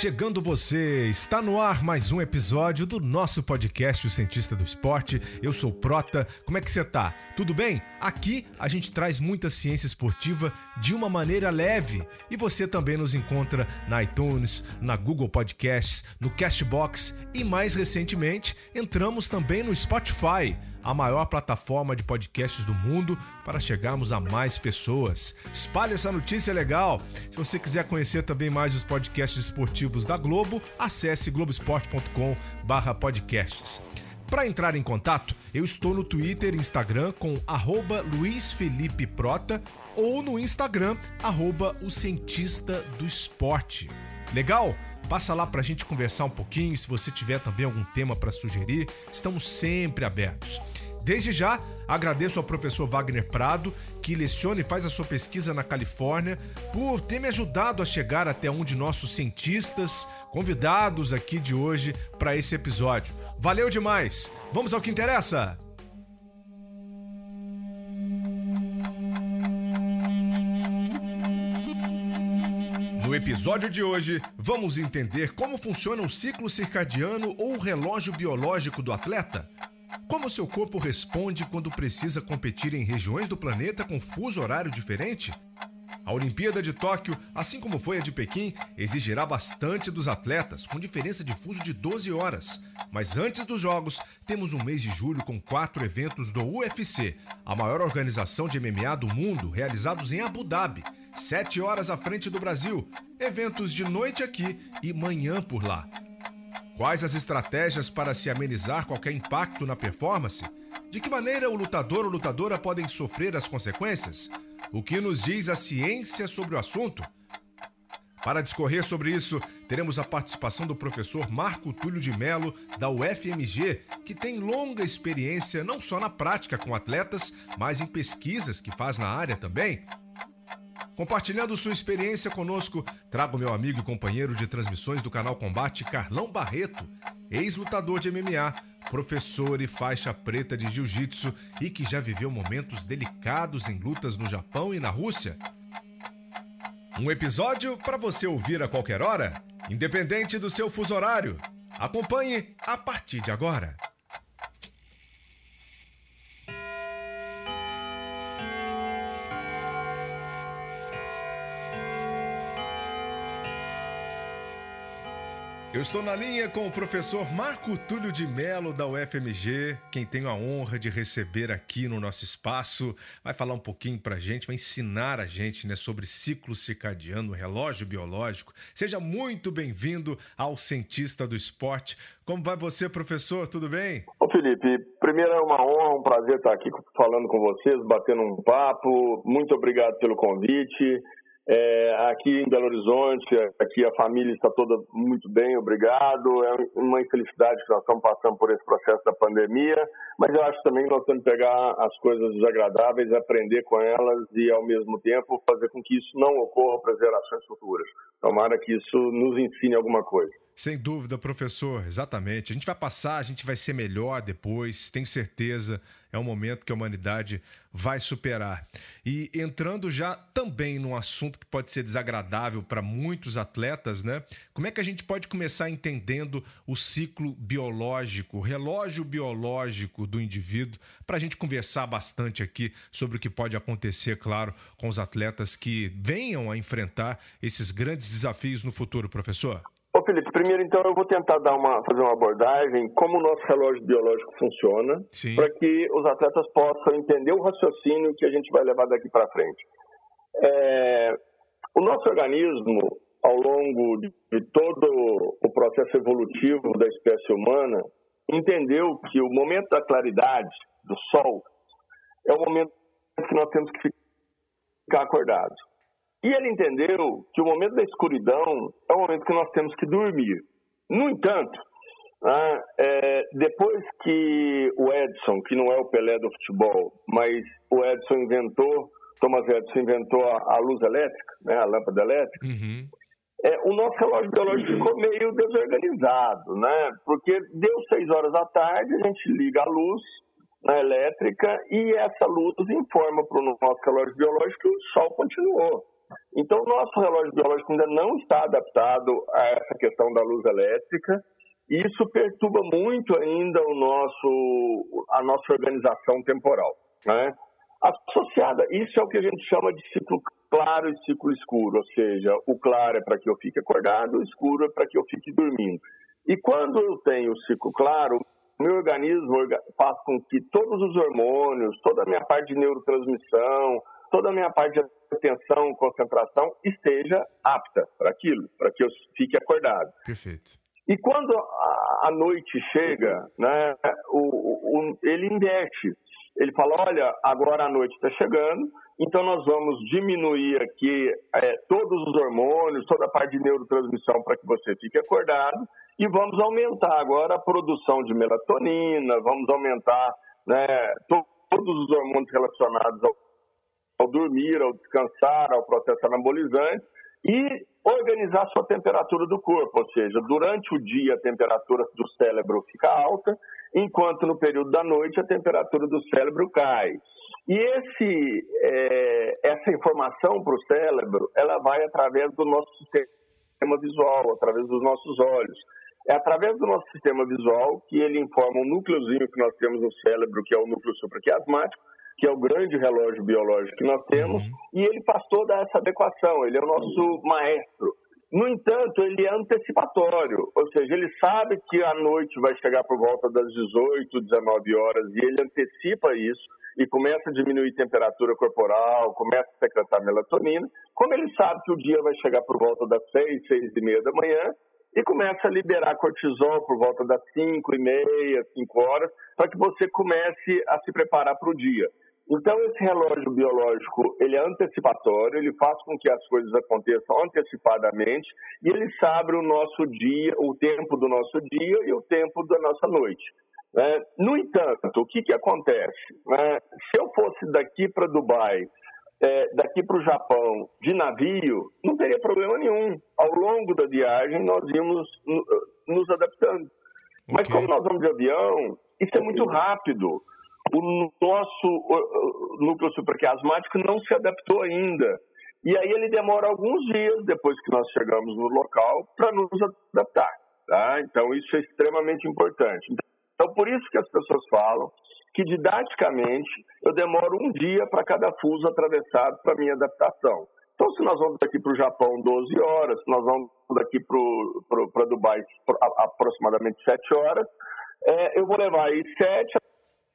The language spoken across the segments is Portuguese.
Chegando você, está no ar mais um episódio do nosso podcast O Cientista do Esporte. Eu sou Prota. Como é que você tá? Tudo bem? Aqui a gente traz muita ciência esportiva de uma maneira leve e você também nos encontra na iTunes, na Google Podcasts, no Castbox e mais recentemente entramos também no Spotify a maior plataforma de podcasts do mundo para chegarmos a mais pessoas. Espalhe essa notícia legal. Se você quiser conhecer também mais os podcasts esportivos da Globo, acesse globesport.com/podcasts. Para entrar em contato, eu estou no Twitter e Instagram com arroba Luiz Felipe Prota ou no Instagram, arroba o Cientista do Esporte. Legal? Passa lá para a gente conversar um pouquinho. Se você tiver também algum tema para sugerir, estamos sempre abertos. Desde já, agradeço ao professor Wagner Prado, que leciona e faz a sua pesquisa na Califórnia, por ter me ajudado a chegar até um de nossos cientistas convidados aqui de hoje para esse episódio. Valeu demais! Vamos ao que interessa! No episódio de hoje, vamos entender como funciona o ciclo circadiano ou o relógio biológico do atleta. Como seu corpo responde quando precisa competir em regiões do planeta com fuso horário diferente? A Olimpíada de Tóquio, assim como foi a de Pequim, exigirá bastante dos atletas, com diferença de fuso de 12 horas. Mas antes dos Jogos, temos um mês de julho com quatro eventos do UFC, a maior organização de MMA do mundo, realizados em Abu Dhabi sete horas à frente do Brasil, eventos de noite aqui e manhã por lá. Quais as estratégias para se amenizar qualquer impacto na performance? De que maneira o lutador ou lutadora podem sofrer as consequências? O que nos diz a ciência sobre o assunto? Para discorrer sobre isso, teremos a participação do professor Marco Túlio de Melo, da UFMG, que tem longa experiência não só na prática com atletas, mas em pesquisas que faz na área também. Compartilhando sua experiência conosco, trago meu amigo e companheiro de transmissões do canal Combate, Carlão Barreto, ex-lutador de MMA, professor e faixa preta de jiu-jitsu e que já viveu momentos delicados em lutas no Japão e na Rússia. Um episódio para você ouvir a qualquer hora, independente do seu fuso horário. Acompanhe a partir de agora. Eu estou na linha com o professor Marco Túlio de Melo, da UFMG, quem tenho a honra de receber aqui no nosso espaço. Vai falar um pouquinho para a gente, vai ensinar a gente né, sobre ciclo circadiano, relógio biológico. Seja muito bem-vindo ao Cientista do Esporte. Como vai você, professor? Tudo bem? Ô Felipe, primeiro é uma honra, um prazer estar aqui falando com vocês, batendo um papo. Muito obrigado pelo convite. É, aqui em Belo Horizonte, aqui a família está toda muito bem, obrigado. É uma infelicidade que nós estamos passando por esse processo da pandemia, mas eu acho também que nós temos que pegar as coisas desagradáveis, aprender com elas e, ao mesmo tempo, fazer com que isso não ocorra para gerações futuras. Tomara que isso nos ensine alguma coisa. Sem dúvida, professor, exatamente. A gente vai passar, a gente vai ser melhor depois, tenho certeza é um momento que a humanidade vai superar. E entrando já também num assunto que pode ser desagradável para muitos atletas, né? Como é que a gente pode começar entendendo o ciclo biológico, o relógio biológico do indivíduo, para a gente conversar bastante aqui sobre o que pode acontecer, claro, com os atletas que venham a enfrentar esses grandes desafios no futuro, professor? Ô Felipe, primeiro então eu vou tentar dar uma, fazer uma abordagem como o nosso relógio biológico funciona, para que os atletas possam entender o raciocínio que a gente vai levar daqui para frente. É, o nosso organismo, ao longo de, de todo o processo evolutivo da espécie humana, entendeu que o momento da claridade do Sol é o momento que nós temos que ficar acordados. E ele entendeu que o momento da escuridão é o momento que nós temos que dormir. No entanto, ah, é, depois que o Edson, que não é o Pelé do futebol, mas o Edson inventou, Thomas Edison inventou a, a luz elétrica, né, a lâmpada elétrica, uhum. é, o nosso relógio biológico ficou meio desorganizado, né? Porque deu seis horas da tarde, a gente liga a luz na elétrica e essa luz informa para o nosso relógio biológico que o sol continuou. Então, o nosso relógio biológico ainda não está adaptado a essa questão da luz elétrica, isso perturba muito ainda o nosso, a nossa organização temporal. Né? Associada, isso é o que a gente chama de ciclo claro e ciclo escuro, ou seja, o claro é para que eu fique acordado, o escuro é para que eu fique dormindo. E quando eu tenho o ciclo claro, meu organismo faz com que todos os hormônios, toda a minha parte de neurotransmissão, toda a minha parte de atenção, concentração esteja apta para aquilo, para que eu fique acordado. Perfeito. E quando a, noite chega, né, o, o, ele inverte. Ele fala: olha, agora a noite está chegando, então nós vamos diminuir aqui é, todos os hormônios, toda a parte de neurotransmissão para que você fique acordado e vamos aumentar agora a produção de melatonina, vamos aumentar né, todos os hormônios relacionados ao, ao dormir, ao descansar, ao processo anabolizante e organizar sua temperatura do corpo, ou seja, durante o dia a temperatura do cérebro fica alta, enquanto no período da noite a temperatura do cérebro cai. E esse, é, essa informação para o cérebro, ela vai através do nosso sistema visual, através dos nossos olhos. É através do nosso sistema visual que ele informa um núcleozinho que nós temos no cérebro, que é o núcleo supraquiasmático, que é o grande relógio biológico que nós temos, uhum. e ele faz toda essa adequação, ele é o nosso maestro. No entanto, ele é antecipatório, ou seja, ele sabe que a noite vai chegar por volta das 18, 19 horas, e ele antecipa isso e começa a diminuir a temperatura corporal, começa a secretar melatonina. Como ele sabe que o dia vai chegar por volta das 6, 6 e meia da manhã, e começa a liberar cortisol por volta das 5 e meia, 5 horas, para que você comece a se preparar para o dia. Então, esse relógio biológico, ele é antecipatório, ele faz com que as coisas aconteçam antecipadamente e ele sabe o nosso dia, o tempo do nosso dia e o tempo da nossa noite. Né? No entanto, o que, que acontece? Né? Se eu fosse daqui para Dubai, é, daqui para o Japão, de navio, não teria problema nenhum. Ao longo da viagem, nós íamos nos adaptando. Okay. Mas como nós vamos de avião, isso é muito rápido o nosso núcleo supraquiasmático não se adaptou ainda. E aí ele demora alguns dias depois que nós chegamos no local para nos adaptar. Tá? Então isso é extremamente importante. Então por isso que as pessoas falam que didaticamente eu demoro um dia para cada fuso atravessado para minha adaptação. Então se nós vamos daqui para o Japão 12 horas, se nós vamos daqui para Dubai aproximadamente 7 horas, é, eu vou levar aí 7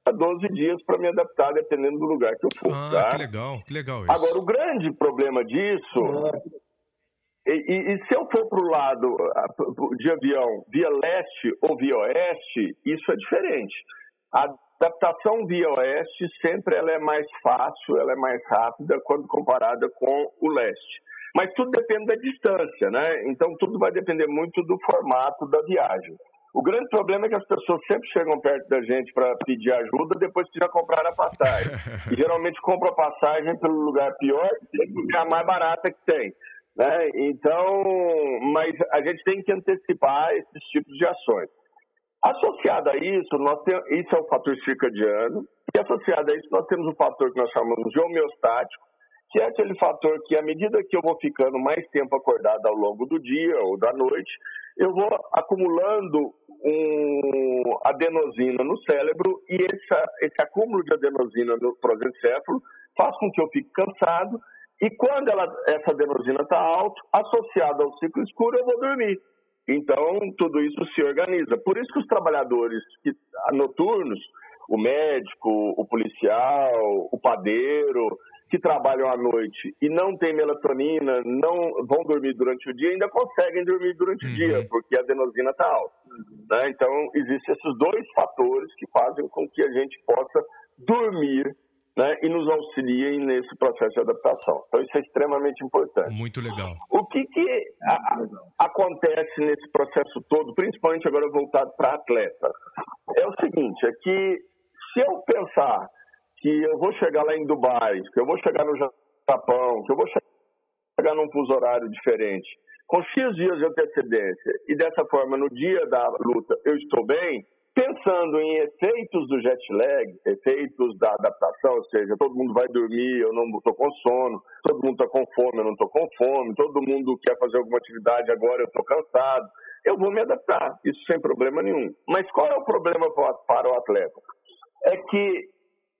a 12 dias para me adaptar, dependendo do lugar que eu for. Ah, tá? que legal, que legal isso. Agora, o grande problema disso. E, e, e, se eu for para o lado de avião via leste ou via oeste, isso é diferente. A adaptação via oeste sempre ela é mais fácil, ela é mais rápida quando comparada com o leste. Mas tudo depende da distância, né? Então tudo vai depender muito do formato da viagem. O grande problema é que as pessoas sempre chegam perto da gente para pedir ajuda depois que já compraram a passagem. e geralmente compram a passagem pelo lugar pior, é a mais barata que tem. Né? Então, mas a gente tem que antecipar esses tipos de ações. Associado a isso, nós temos, isso é o fator circadiano, e associado a isso nós temos um fator que nós chamamos de homeostático, que é aquele fator que, à medida que eu vou ficando mais tempo acordado ao longo do dia ou da noite, eu vou acumulando um adenosina no cérebro e esse, acúmulo de adenosina no prosencéfalo faz com que eu fique cansado e quando ela, essa adenosina está alta, associada ao ciclo escuro, eu vou dormir. Então, tudo isso se organiza. Por isso que os trabalhadores que, noturnos, o médico, o policial, o padeiro, que trabalham à noite e não têm melatonina, não vão dormir durante o dia, ainda conseguem dormir durante uhum. o dia, porque a adenosina está alta. Né? Então, existem esses dois fatores que fazem com que a gente possa dormir né, e nos auxiliem nesse processo de adaptação. Então, isso é extremamente importante. Muito legal. O que, que a, acontece nesse processo todo, principalmente agora voltado para atleta, é o seguinte, é que se eu pensar que eu vou chegar lá em Dubai, que eu vou chegar no Japão, que eu vou chegar num fuso horário diferente, com X dias de antecedência, e dessa forma, no dia da luta, eu estou bem, pensando em efeitos do jet lag, efeitos da adaptação, ou seja, todo mundo vai dormir, eu não estou com sono, todo mundo está com fome, eu não estou com fome, todo mundo quer fazer alguma atividade agora, eu estou cansado, eu vou me adaptar, isso sem problema nenhum. Mas qual é o problema para o atleta? É que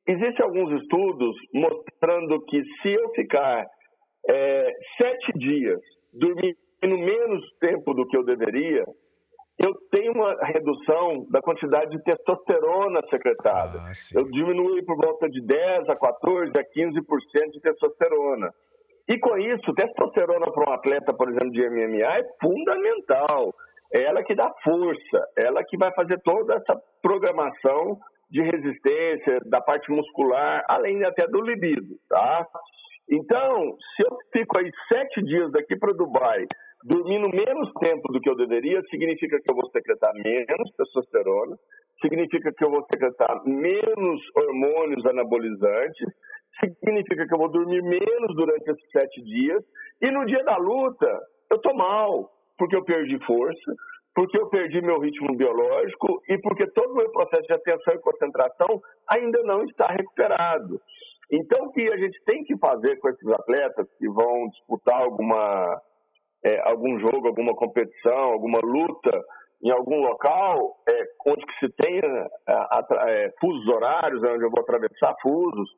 existem alguns estudos mostrando que se eu ficar é, sete dias dormindo menos tempo do que eu deveria, eu tenho uma redução da quantidade de testosterona secretada. Ah, eu diminuí por volta de 10 a 14 a 15% de testosterona. E com isso, testosterona para um atleta, por exemplo, de MMA é fundamental. É ela que dá força, ela que vai fazer toda essa programação de resistência da parte muscular, além até do libido, tá? Então, se eu fico aí sete dias daqui para Dubai dormindo menos tempo do que eu deveria, significa que eu vou secretar menos testosterona, significa que eu vou secretar menos hormônios anabolizantes, significa que eu vou dormir menos durante esses sete dias, e no dia da luta eu tô mal, porque eu perdi força, porque eu perdi meu ritmo biológico e porque todo o meu processo de atenção e concentração ainda não está recuperado. Então, o que a gente tem que fazer com esses atletas que vão disputar alguma é, algum jogo, alguma competição, alguma luta em algum local é, onde que se tenha é, fusos horários, onde eu vou atravessar fusos,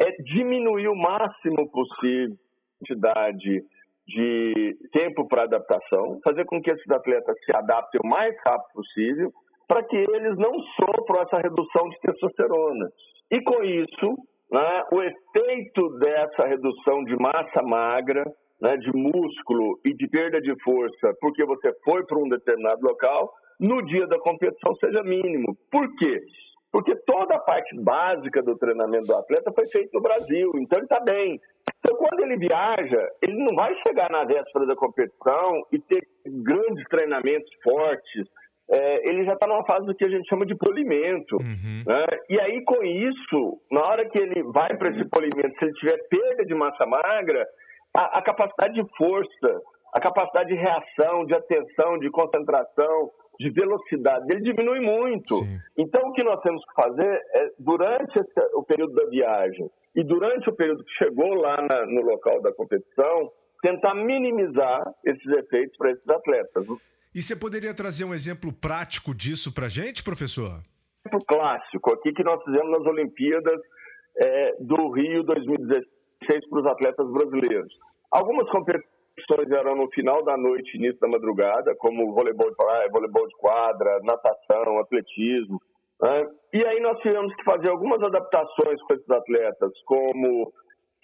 é diminuir o máximo possível a quantidade de tempo para adaptação, fazer com que esses atletas se adaptem o mais rápido possível, para que eles não sofram essa redução de testosterona. E com isso, né, o efeito dessa redução de massa magra né, de músculo e de perda de força porque você foi para um determinado local, no dia da competição seja mínimo. Por quê? Porque toda a parte básica do treinamento do atleta foi feita no Brasil, então ele está bem. Então, quando ele viaja, ele não vai chegar na véspera da competição e ter grandes treinamentos fortes. É, ele já está numa fase do que a gente chama de polimento. Uhum. Né? E aí, com isso, na hora que ele vai para esse polimento, se ele tiver perda de massa magra, a, a capacidade de força, a capacidade de reação, de atenção, de concentração, de velocidade ele diminui muito. Sim. Então, o que nós temos que fazer é, durante esse, o período da viagem e durante o período que chegou lá na, no local da competição, tentar minimizar esses efeitos para esses atletas. E você poderia trazer um exemplo prático disso para a gente, professor? Exemplo clássico aqui que nós fizemos nas Olimpíadas é, do Rio 2016 fez para os atletas brasileiros. Algumas competições eram no final da noite, início da madrugada, como voleibol de praia, voleibol de quadra, natação, atletismo. Né? E aí nós tivemos que fazer algumas adaptações com esses atletas, como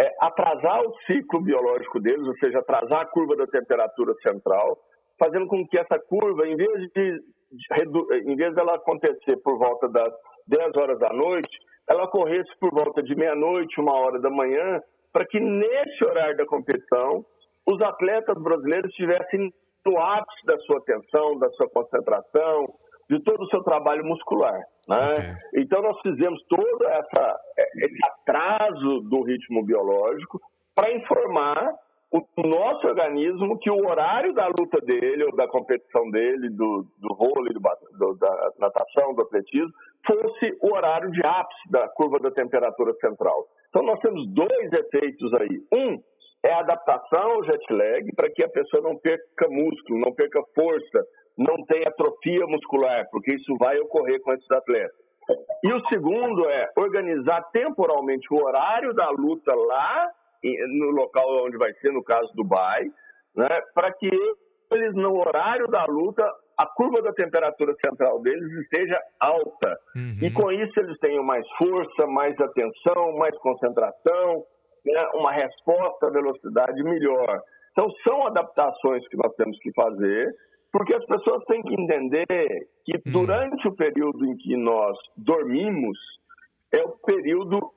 é, atrasar o ciclo biológico deles, ou seja, atrasar a curva da temperatura central, fazendo com que essa curva, em vez de, de em vez dela acontecer por volta das 10 horas da noite, ela ocorresse por volta de meia-noite, uma hora da manhã, para que nesse horário da competição os atletas brasileiros estivessem no ápice da sua atenção, da sua concentração, de todo o seu trabalho muscular. Né? Okay. Então nós fizemos todo essa, esse atraso do ritmo biológico para informar o nosso organismo que o horário da luta dele, ou da competição dele, do, do vôlei, do, do, da natação, do atletismo, fosse o horário de ápice da curva da temperatura central. Então, nós temos dois efeitos aí. Um é a adaptação ao jet lag, para que a pessoa não perca músculo, não perca força, não tenha atrofia muscular, porque isso vai ocorrer com esses atletas. E o segundo é organizar temporalmente o horário da luta lá no local onde vai ser, no caso Dubai, né, para que eles, no horário da luta, a curva da temperatura central deles esteja alta. Uhum. E com isso eles tenham mais força, mais atenção, mais concentração, né, uma resposta à velocidade melhor. Então, são adaptações que nós temos que fazer, porque as pessoas têm que entender que uhum. durante o período em que nós dormimos, é o período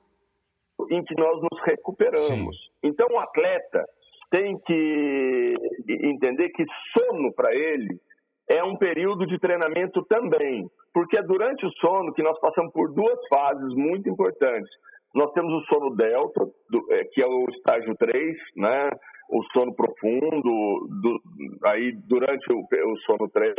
em que nós nos recuperamos. Sim. Então, o atleta tem que entender que sono para ele é um período de treinamento também, porque é durante o sono que nós passamos por duas fases muito importantes. Nós temos o sono delta, do, é, que é o estágio 3, né? o sono profundo, do, aí durante o, o sono 3,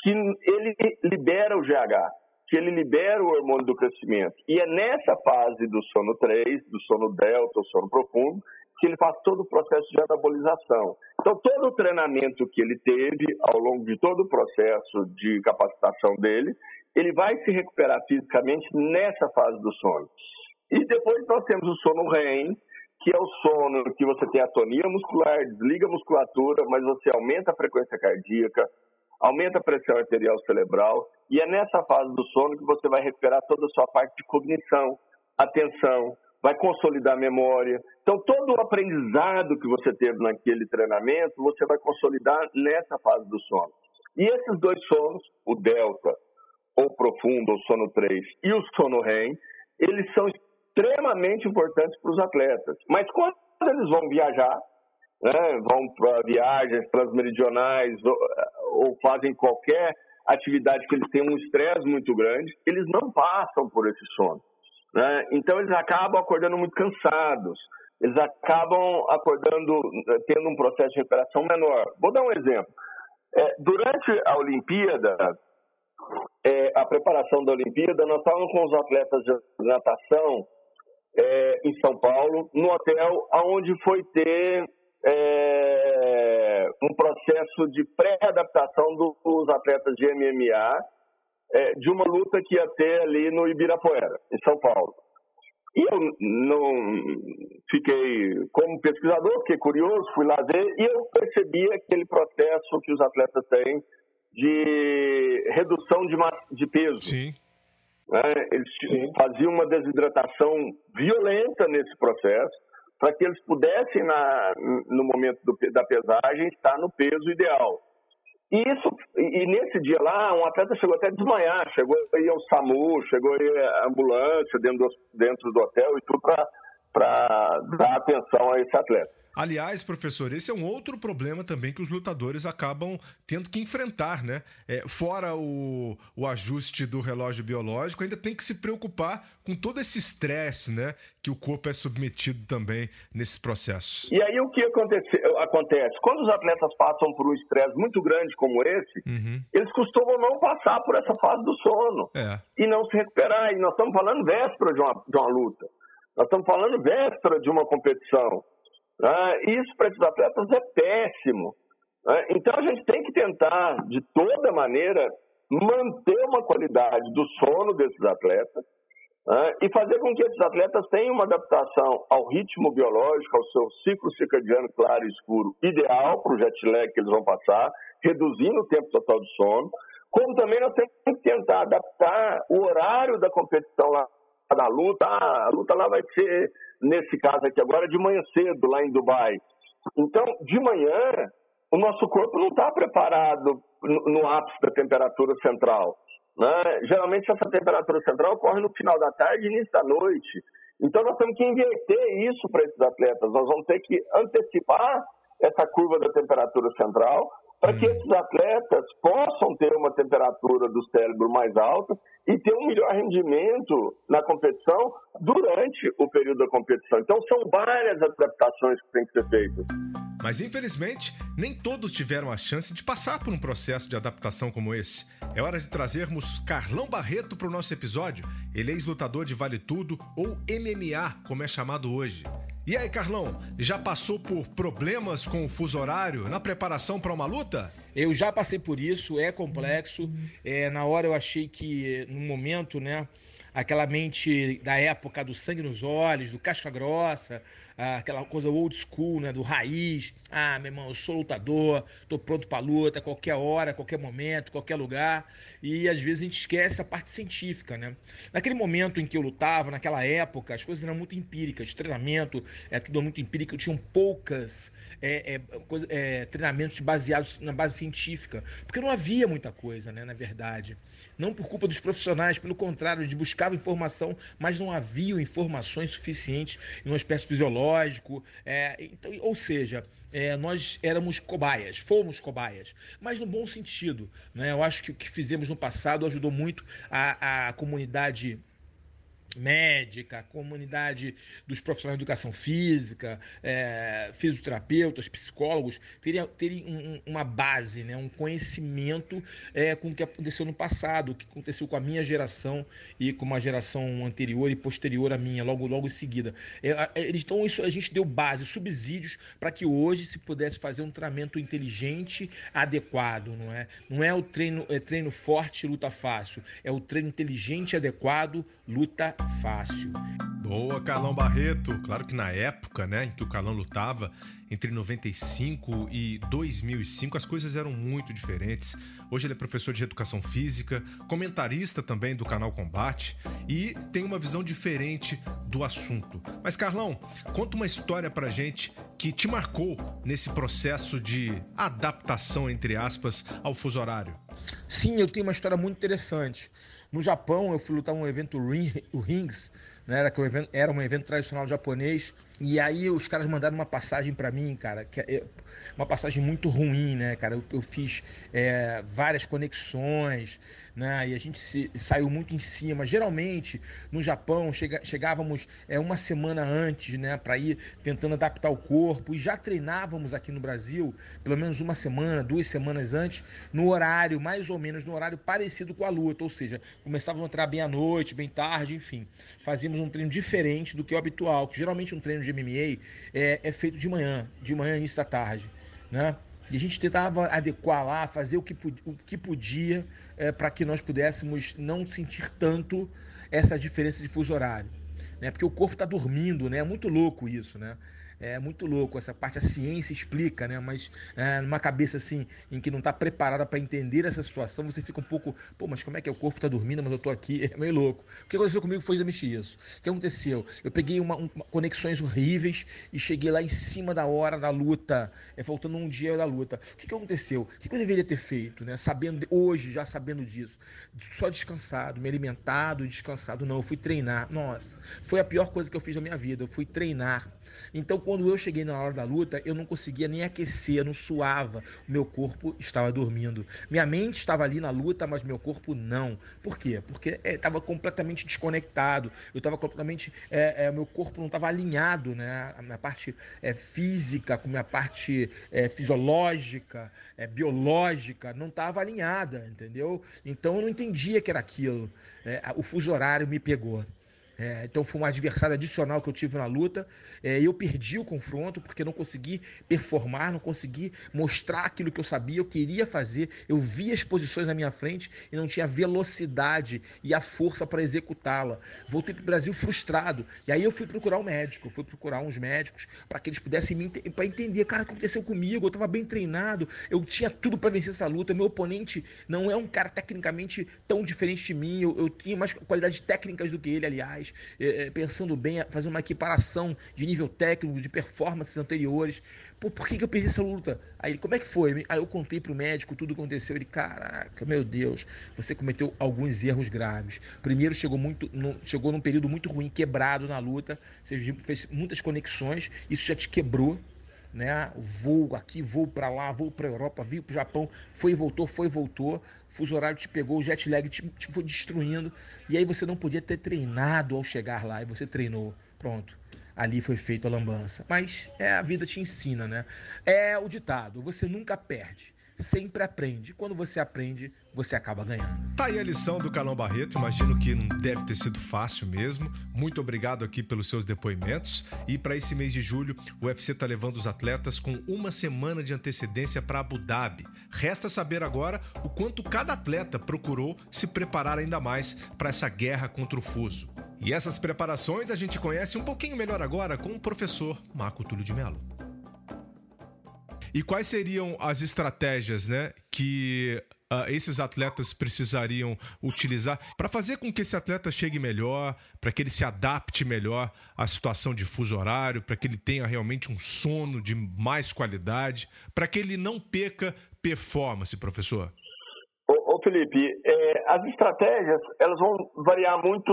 que ele libera o GH, que ele libera o hormônio do crescimento. E é nessa fase do sono 3, do sono delta, o sono profundo, que ele faz todo o processo de anabolização. Então, todo o treinamento que ele teve ao longo de todo o processo de capacitação dele, ele vai se recuperar fisicamente nessa fase do sono. E depois nós temos o sono REM, que é o sono que você tem atonia muscular, desliga a musculatura, mas você aumenta a frequência cardíaca, aumenta a pressão arterial cerebral, e é nessa fase do sono que você vai recuperar toda a sua parte de cognição, atenção, vai consolidar a memória. Então, todo o aprendizado que você teve naquele treinamento, você vai consolidar nessa fase do sono. E esses dois sonos, o delta, ou profundo, ou sono 3, e o sono REM, eles são extremamente importantes para os atletas. Mas quando eles vão viajar, né, vão para viagens transmeridionais ou, ou fazem qualquer atividade que eles têm um estresse muito grande, eles não passam por esse sono. Né? Então eles acabam acordando muito cansados, eles acabam acordando, tendo um processo de recuperação menor. Vou dar um exemplo. É, durante a Olimpíada, é, a preparação da Olimpíada, nós estávamos com os atletas de natação é, em São Paulo, no hotel onde foi ter é, um processo de pré-adaptação dos atletas de MMA é, de uma luta que ia ter ali no Ibirapuera, em São Paulo. E eu não fiquei, como pesquisador, fiquei curioso, fui lá ver e eu percebi aquele processo que os atletas têm de redução de, de peso. Sim. Né? Eles Sim. faziam uma desidratação violenta nesse processo para que eles pudessem, na, no momento do, da pesagem, estar no peso ideal. E, isso, e nesse dia lá, um atleta chegou até a desmanhar, chegou aí ao SAMU, chegou aí a ambulância dentro do, dentro do hotel e tudo para dar atenção a esse atleta. Aliás, professor, esse é um outro problema também que os lutadores acabam tendo que enfrentar, né? É, fora o, o ajuste do relógio biológico, ainda tem que se preocupar com todo esse estresse, né? Que o corpo é submetido também nesses processos. E aí o que acontece? acontece? Quando os atletas passam por um estresse muito grande como esse, uhum. eles costumam não passar por essa fase do sono é. e não se recuperar. E nós estamos falando véspera de uma, de uma luta. Nós estamos falando véspera de uma competição. Né? Isso para esses atletas é péssimo. Né? Então a gente tem que tentar, de toda maneira, manter uma qualidade do sono desses atletas né? e fazer com que esses atletas tenham uma adaptação ao ritmo biológico, ao seu ciclo circadiano claro e escuro ideal para o jet lag que eles vão passar, reduzindo o tempo total de sono, como também nós temos que tentar adaptar o horário da competição lá da luta. Ah, a luta lá vai ser nesse caso aqui agora, de manhã cedo, lá em Dubai. Então, de manhã, o nosso corpo não está preparado no, ápice da temperatura central. Né? Geralmente, essa temperatura central ocorre no final da tarde e início da noite. Então, nós temos que inverter isso para esses atletas. Nós vamos ter que antecipar essa curva da temperatura central para que esses atletas possam ter uma temperatura do cérebro mais alta e ter um melhor rendimento na competição durante o período da competição. Então, são várias adaptações que têm que ser feitas. Mas infelizmente, nem todos tiveram a chance de passar por um processo de adaptação como esse. É hora de trazermos Carlão Barreto para o nosso episódio. Ele é ex-lutador de Vale Tudo, ou MMA, como é chamado hoje. E aí, Carlão, já passou por problemas com o fuso horário na preparação para uma luta? Eu já passei por isso, é complexo. É, na hora eu achei que, no momento, né, aquela mente da época do sangue nos olhos, do casca grossa, aquela coisa old school, né, do raiz. Ah, meu irmão, eu sou lutador, tô pronto para luta, qualquer hora, qualquer momento, qualquer lugar. E às vezes a gente esquece a parte científica, né? Naquele momento em que eu lutava, naquela época, as coisas eram muito empíricas, treinamento é tudo muito empírico, tinham poucas é, é, coisa, é, treinamentos baseados na base científica, porque não havia muita coisa, né, na verdade não por culpa dos profissionais, pelo contrário, de buscava informação, mas não havia informações suficientes no aspecto fisiológico. É, então, ou seja, é, nós éramos cobaias, fomos cobaias, mas no bom sentido. Né? Eu acho que o que fizemos no passado ajudou muito a, a comunidade médica, comunidade dos profissionais de educação física, é, fisioterapeutas, psicólogos, terem, terem um, uma base, né, um conhecimento é, com o que aconteceu no passado, o que aconteceu com a minha geração e com uma geração anterior e posterior à minha, logo, logo em seguida. É, então, isso a gente deu base, subsídios para que hoje se pudesse fazer um treinamento inteligente, adequado, não é? Não é o treino, é treino forte, luta fácil, é o treino inteligente, adequado, luta fácil. Boa, Carlão Barreto. Claro que na época, né, em que o Carlão lutava, entre 95 e 2005, as coisas eram muito diferentes. Hoje ele é professor de educação física, comentarista também do canal Combate e tem uma visão diferente do assunto. Mas Carlão, conta uma história pra gente que te marcou nesse processo de adaptação entre aspas ao fuso horário. Sim, eu tenho uma história muito interessante. No Japão, eu fui lutar um evento, o Rings, né? Era, que um evento, era um evento tradicional japonês. E aí os caras mandaram uma passagem para mim, cara, que é uma passagem muito ruim, né, cara? Eu, eu fiz é, várias conexões, né? E a gente se, saiu muito em cima. Geralmente, no Japão, chega, chegávamos é, uma semana antes, né, para ir tentando adaptar o corpo e já treinávamos aqui no Brasil, pelo menos uma semana, duas semanas antes, no horário, mais ou menos no horário parecido com a luta, ou seja, começávamos a treinar bem à noite, bem tarde, enfim. Fazíamos um treino diferente do que o habitual, que geralmente um treino de MMA é, é feito de manhã, de manhã início da tarde, né? E a gente tentava adequar lá, fazer o que, o que podia é, para que nós pudéssemos não sentir tanto essa diferença de fuso horário. Né? Porque o corpo está dormindo, né? É muito louco isso, né? É muito louco essa parte, a ciência explica, né? Mas é, numa cabeça assim, em que não está preparada para entender essa situação, você fica um pouco, pô, mas como é que é? o corpo está dormindo, mas eu estou aqui? É meio louco. O que aconteceu comigo foi exatamente isso. O que aconteceu? Eu peguei uma, uma, conexões horríveis e cheguei lá em cima da hora da luta, é, faltando um dia da luta. O que, que aconteceu? O que, que eu deveria ter feito, né? Sabendo, hoje, já sabendo disso. Só descansado, me alimentado descansado. Não, eu fui treinar. Nossa, foi a pior coisa que eu fiz na minha vida. Eu fui treinar. Então, quando eu cheguei na hora da luta, eu não conseguia nem aquecer, não suava. O meu corpo estava dormindo. Minha mente estava ali na luta, mas meu corpo não. Por quê? Porque estava é, completamente desconectado. Eu estava completamente. É, é, meu corpo não estava alinhado, né? A minha parte é, física com a minha parte é, fisiológica, é, biológica, não estava alinhada, entendeu? Então eu não entendia que era aquilo. É, o fuso horário me pegou. É, então foi um adversário adicional que eu tive na luta. É, eu perdi o confronto porque não consegui performar, não consegui mostrar aquilo que eu sabia, eu queria fazer. Eu via as posições na minha frente e não tinha velocidade e a força para executá-la. Voltei para o Brasil frustrado. E aí eu fui procurar um médico, fui procurar uns médicos para que eles pudessem me para entender, cara, o que aconteceu comigo? Eu estava bem treinado, eu tinha tudo para vencer essa luta. Meu oponente não é um cara tecnicamente tão diferente de mim, eu, eu tinha mais qualidades técnicas do que ele, aliás é, é, pensando bem, fazer uma equiparação de nível técnico, de performances anteriores. Pô, por que, que eu perdi essa luta? Aí ele, como é que foi? Aí eu contei pro médico tudo que aconteceu. Ele, caraca, meu Deus, você cometeu alguns erros graves. Primeiro, chegou muito, no, chegou num período muito ruim, quebrado na luta. Você fez muitas conexões, isso já te quebrou né? Voo aqui, voo para lá, voo para Europa, voo para o Japão, foi e voltou, foi e voltou. Fuso horário te pegou, jet lag te, te foi destruindo. E aí você não podia ter treinado ao chegar lá, e você treinou. Pronto. Ali foi feita a lambança. Mas é a vida te ensina, né? É o ditado: você nunca perde sempre aprende. Quando você aprende, você acaba ganhando. Tá aí a lição do Calão Barreto. Imagino que não deve ter sido fácil mesmo. Muito obrigado aqui pelos seus depoimentos. E para esse mês de julho, o UFC tá levando os atletas com uma semana de antecedência para Abu Dhabi. Resta saber agora o quanto cada atleta procurou se preparar ainda mais para essa guerra contra o fuso. E essas preparações a gente conhece um pouquinho melhor agora com o professor Marco Túlio de Mello. E quais seriam as estratégias, né, que uh, esses atletas precisariam utilizar para fazer com que esse atleta chegue melhor, para que ele se adapte melhor à situação de fuso horário, para que ele tenha realmente um sono de mais qualidade, para que ele não perca performance, professor? Ô, ô Felipe, é, as estratégias elas vão variar muito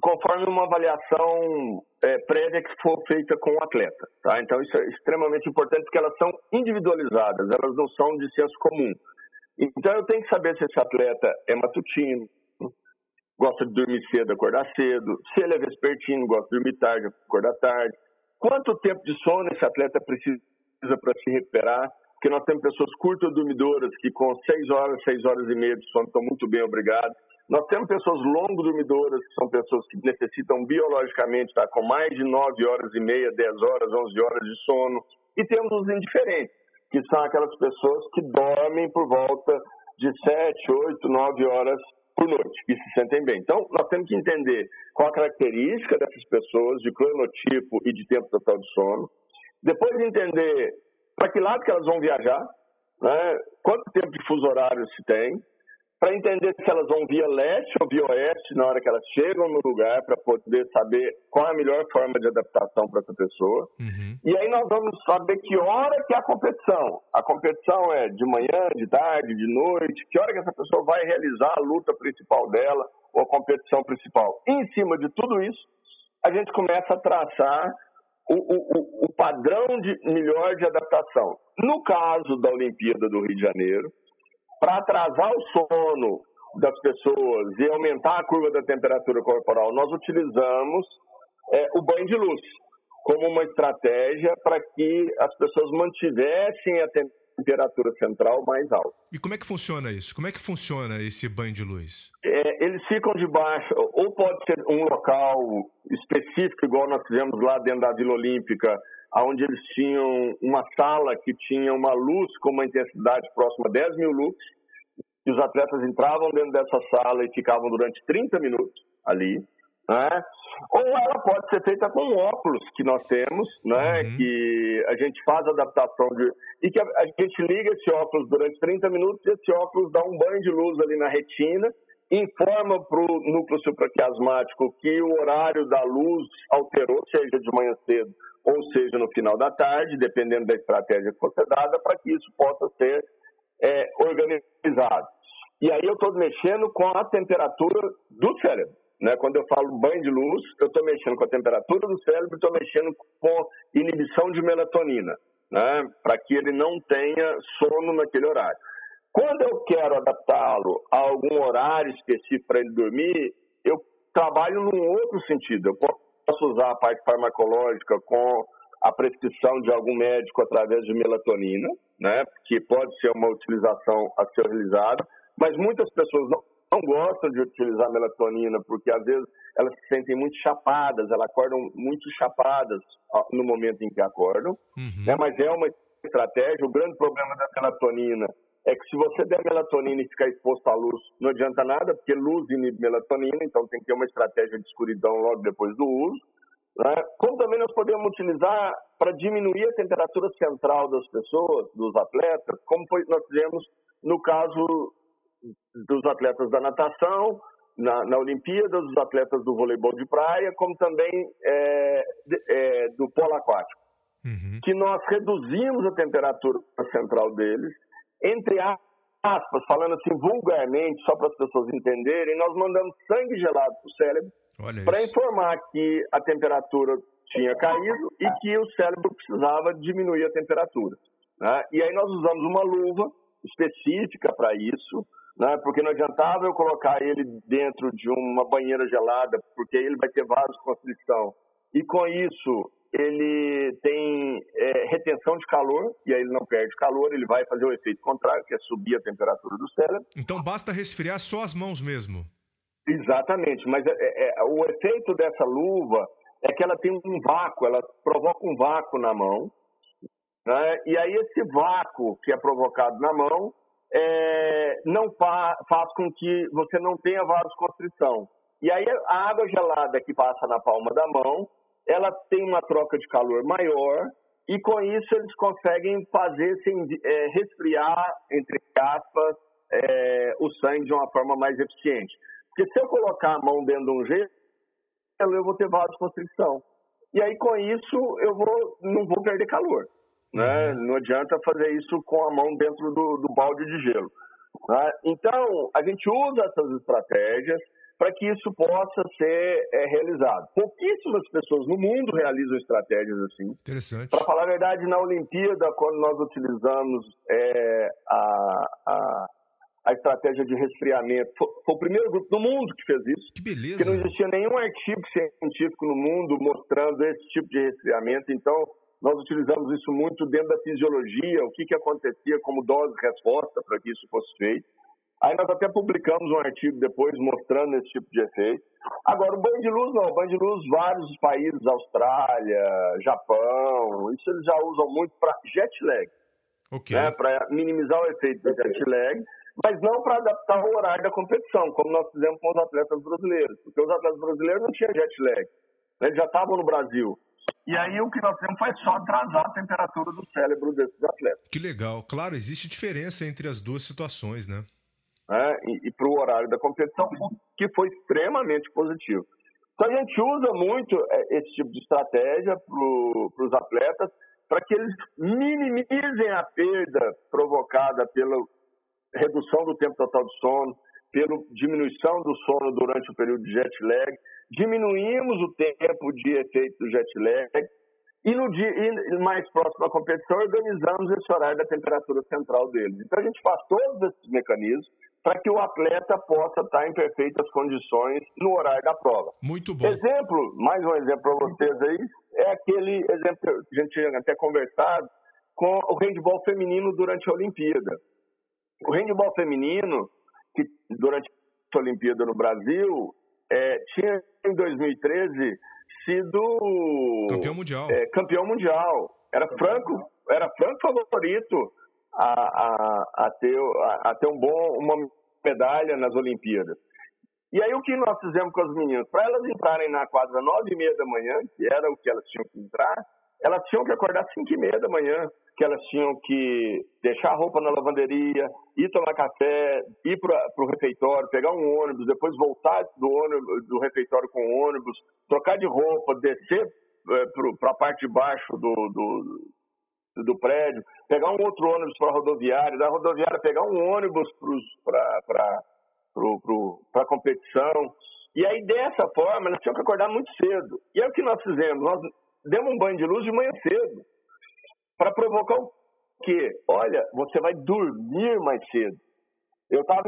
conforme uma avaliação é, prévia que for feita com o atleta. Tá? Então, isso é extremamente importante porque elas são individualizadas, elas não são de senso comum. Então, eu tenho que saber se esse atleta é matutino, gosta de dormir cedo, acordar cedo. Se ele é vespertino, gosta de dormir tarde, acordar tarde. Quanto tempo de sono esse atleta precisa para se recuperar? Porque nós temos pessoas curtas dormidoras que com 6 horas, 6 horas e meia de sono estão muito bem obrigados. Nós temos pessoas longo dormidoras, que são pessoas que necessitam biologicamente estar com mais de 9 horas e meia, 10 horas, 11 horas de sono. E temos os indiferentes, que são aquelas pessoas que dormem por volta de 7, 8, 9 horas por noite e se sentem bem. Então, nós temos que entender qual a característica dessas pessoas, de cronotipo e de tempo total de sono. Depois entender para que lado que elas vão viajar, né? quanto tempo de fuso horário se tem, para entender se elas vão via leste ou via oeste na hora que elas chegam no lugar, para poder saber qual é a melhor forma de adaptação para essa pessoa. Uhum. E aí nós vamos saber que hora que é a competição. A competição é de manhã, de tarde, de noite, que hora que essa pessoa vai realizar a luta principal dela ou a competição principal. E em cima de tudo isso, a gente começa a traçar o, o, o padrão de melhor de adaptação. No caso da Olimpíada do Rio de Janeiro, para atrasar o sono das pessoas e aumentar a curva da temperatura corporal, nós utilizamos é, o banho de luz como uma estratégia para que as pessoas mantivessem a temperatura central mais alta. E como é que funciona isso? Como é que funciona esse banho de luz? É, eles ficam debaixo, ou pode ser um local específico, igual nós fizemos lá dentro da Vila Olímpica, onde eles tinham uma sala que tinha uma luz com uma intensidade próxima a 10 mil lux, e os atletas entravam dentro dessa sala e ficavam durante 30 minutos ali, né? Ou ela pode ser feita com óculos que nós temos, né? Uhum. Que a gente faz adaptação de e que a, a, gente liga esse óculos durante 30 minutos e esse óculos dá um banho de luz ali na retina, informa para o núcleo supraquiasmático que o horário da luz alterou, seja de manhã cedo ou seja no final da tarde, dependendo da estratégia que for dada, para que isso possa ser é, organizado. E aí eu estou mexendo com a temperatura do cérebro. Né? Quando eu falo banho de luz, eu estou mexendo com a temperatura do cérebro, estou mexendo com inibição de melatonina, né? para que ele não tenha sono naquele horário. Quando eu quero adaptá-lo a algum horário específico para ele dormir, eu trabalho num outro sentido. Eu posso usar a parte farmacológica com a prescrição de algum médico através de melatonina, né, que pode ser uma utilização a ser realizada, mas muitas pessoas não, não gostam de utilizar melatonina porque às vezes elas se sentem muito chapadas, elas acordam muito chapadas no momento em que acordam, uhum. né, mas é uma estratégia. O grande problema da melatonina é que se você der melatonina e ficar exposto à luz, não adianta nada, porque luz inibe melatonina, então tem que ter uma estratégia de escuridão logo depois do uso. Né? Como também nós podemos utilizar para diminuir a temperatura central das pessoas, dos atletas, como foi, nós fizemos no caso dos atletas da natação, na, na Olimpíada, dos atletas do voleibol de praia, como também é, é, do polo aquático. Uhum. Que nós reduzimos a temperatura central deles entre aspas, falando assim vulgarmente, só para as pessoas entenderem, nós mandamos sangue gelado para o cérebro para informar que a temperatura tinha caído e que o cérebro precisava diminuir a temperatura. Né? E aí nós usamos uma luva específica para isso, né? porque não adiantava eu colocar ele dentro de uma banheira gelada, porque ele vai ter vasoconstrição. E com isso ele tem é, retenção de calor, e aí ele não perde calor, ele vai fazer o efeito contrário, que é subir a temperatura do cérebro. Então basta resfriar só as mãos mesmo. Exatamente, mas é, é, é, o efeito dessa luva é que ela tem um vácuo, ela provoca um vácuo na mão, né? e aí esse vácuo que é provocado na mão é, não fa faz com que você não tenha vasoconstrição. E aí a água gelada que passa na palma da mão ela tem uma troca de calor maior e com isso eles conseguem fazer sem é, resfriar, entre aspas, é, o sangue de uma forma mais eficiente. Porque se eu colocar a mão dentro de um gelo, eu vou ter vasoconstrição. E aí com isso eu vou, não vou perder calor. Né? Uhum. Não adianta fazer isso com a mão dentro do, do balde de gelo. Né? Então, a gente usa essas estratégias para que isso possa ser é, realizado. Pouquíssimas pessoas no mundo realizam estratégias assim. Interessante. Para falar a verdade, na Olimpíada, quando nós utilizamos é, a, a, a estratégia de resfriamento. Foi, foi, o primeiro grupo do mundo que fez isso. Que beleza. Que não existia nenhum artigo científico no mundo mostrando esse tipo de resfriamento. Então, nós utilizamos isso muito dentro da fisiologia, o que, que acontecia como dose-resposta para que isso fosse feito. Aí nós até publicamos um artigo depois mostrando esse tipo de efeito. Agora, o banho de luz não. O banho de luz, vários países, Austrália, Japão, isso eles já usam muito para jet lag. Okay. Né, para minimizar o efeito do jet lag, mas não para adaptar o horário da competição, como nós fizemos com os atletas brasileiros. Porque os atletas brasileiros não tinham jet lag. Né, eles já estavam no Brasil. E aí o que nós fizemos foi só atrasar a temperatura do cérebro desses atletas. Que legal. Claro, existe diferença entre as duas situações, né? Né, e, e para o horário da competição, que foi extremamente positivo. Então a gente usa muito é, esse tipo de estratégia para os atletas para que eles minimizem a perda provocada pela redução do tempo total de sono, pela diminuição do sono durante o período de jet lag, diminuímos o tempo de efeito do jet lag e no dia e mais próximo à competição organizamos esse horário da temperatura central deles. Então a gente faz todos esses mecanismos para que o atleta possa estar em perfeitas condições no horário da prova. Muito bom. Exemplo, mais um exemplo para vocês aí, é aquele exemplo que a gente tinha até conversado com o handball feminino durante a Olimpíada. O handball feminino, que durante a Olimpíada no Brasil, é, tinha em 2013 sido campeão mundial. É, campeão mundial. Era franco, era franco favorito a, a, a, ter, a, a ter um bom, uma medalha nas Olimpíadas. E aí o que nós fizemos com as meninas? Para elas entrarem na quadra nove e meia da manhã, que era o que elas tinham que entrar, elas tinham que acordar cinco e meia da manhã, que elas tinham que deixar a roupa na lavanderia, ir tomar café, ir para o refeitório, pegar um ônibus, depois voltar do, ônibus, do refeitório com o ônibus, trocar de roupa, descer é, para a parte de baixo do, do, do prédio, pegar um outro ônibus para a rodoviária, da rodoviária pegar um ônibus para a competição. E aí, dessa forma, elas tinham que acordar muito cedo. E é o que nós fizemos. Nós demos um banho de luz de manhã cedo para provocar o quê? Olha, você vai dormir mais cedo. Eu estava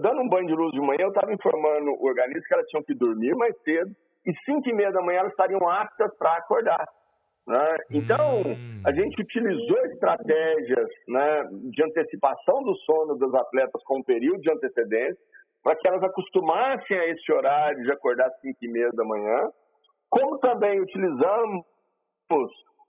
dando um banho de luz de manhã, eu estava informando o organismo que elas tinham que dormir mais cedo e cinco e meia da manhã elas estariam aptas para acordar. Né? Então, hum. a gente utilizou estratégias né, de antecipação do sono dos atletas com um período de antecedência, para que elas acostumassem a esse horário de acordar às 5 e meia da manhã, como também utilizamos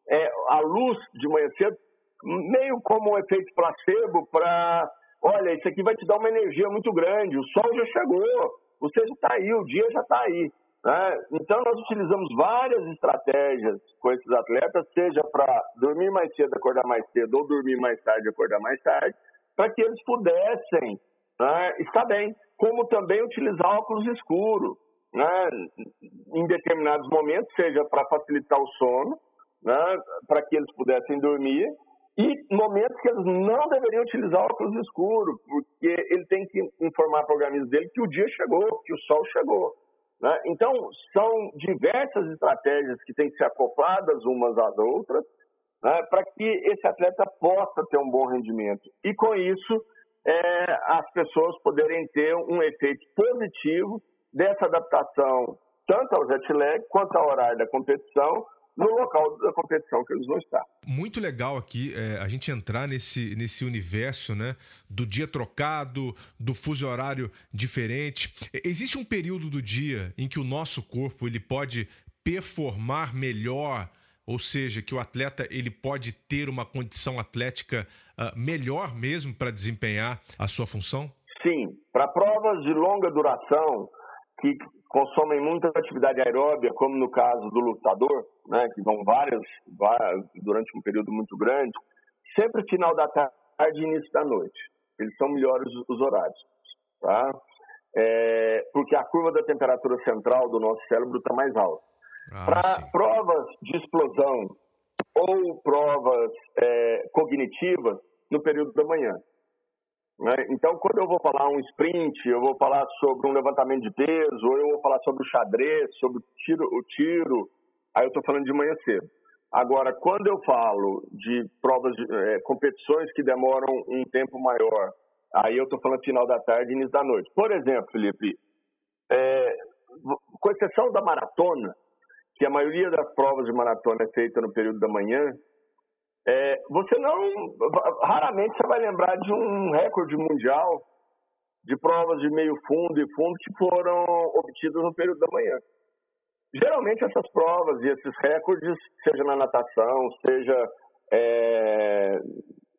é, a luz de manhã cedo, meio como um efeito placebo para, olha, isso aqui vai te dar uma energia muito grande, o sol já chegou, você já está aí, o dia já está aí. Né? Então, nós utilizamos várias estratégias com esses atletas, seja para dormir mais cedo, acordar mais cedo, ou dormir mais tarde, acordar mais tarde, para que eles pudessem né, estar bem, como também utilizar óculos escuros, né, em determinados momentos, seja para facilitar o sono, né, para que eles pudessem dormir, e momentos que eles não deveriam utilizar óculos escuros, porque ele tem que informar para o organismo dele que o dia chegou, que o sol chegou. Né? Então, são diversas estratégias que têm que ser acopladas umas às outras né, para que esse atleta possa ter um bom rendimento. E com isso, é, as pessoas poderem ter um efeito positivo dessa adaptação, tanto ao jet lag quanto ao horário da competição, no local da competição que eles vão estar. Muito legal aqui é, a gente entrar nesse, nesse universo né, do dia trocado, do fuso horário diferente. Existe um período do dia em que o nosso corpo ele pode performar melhor, ou seja, que o atleta ele pode ter uma condição atlética uh, melhor mesmo para desempenhar a sua função? Sim, para provas de longa duração que consomem muita atividade aeróbia, como no caso do lutador, né, que vão várias, várias durante um período muito grande, sempre final da tarde e início da noite. Eles são melhores os horários, tá? É, porque a curva da temperatura central do nosso cérebro está mais alta. Ah, Para provas de explosão ou provas é, cognitivas, no período da manhã. Né? Então, quando eu vou falar um sprint, eu vou falar sobre um levantamento de peso, ou eu vou falar sobre o xadrez, sobre o tiro, o tiro aí eu estou falando de manhã cedo. Agora, quando eu falo de provas, é, competições que demoram um tempo maior, Aí eu estou falando final da tarde e início da noite. Por exemplo, Felipe, é, com exceção da maratona, que a maioria das provas de maratona é feita no período da manhã, é, você não. Raramente você vai lembrar de um recorde mundial de provas de meio fundo e fundo que foram obtidas no período da manhã. Geralmente essas provas e esses recordes, seja na natação, seja é,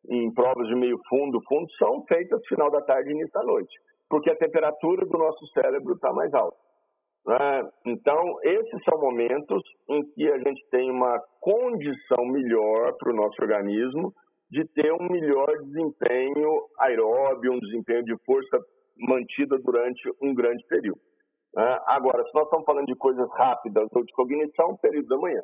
em provas de meio fundo, fundo, são feitas final da tarde e início da noite, porque a temperatura do nosso cérebro está mais alta. Né? Então, esses são momentos em que a gente tem uma condição melhor para o nosso organismo de ter um melhor desempenho aeróbio, um desempenho de força mantida durante um grande período. Né? Agora, se nós estamos falando de coisas rápidas ou de cognição, período da manhã.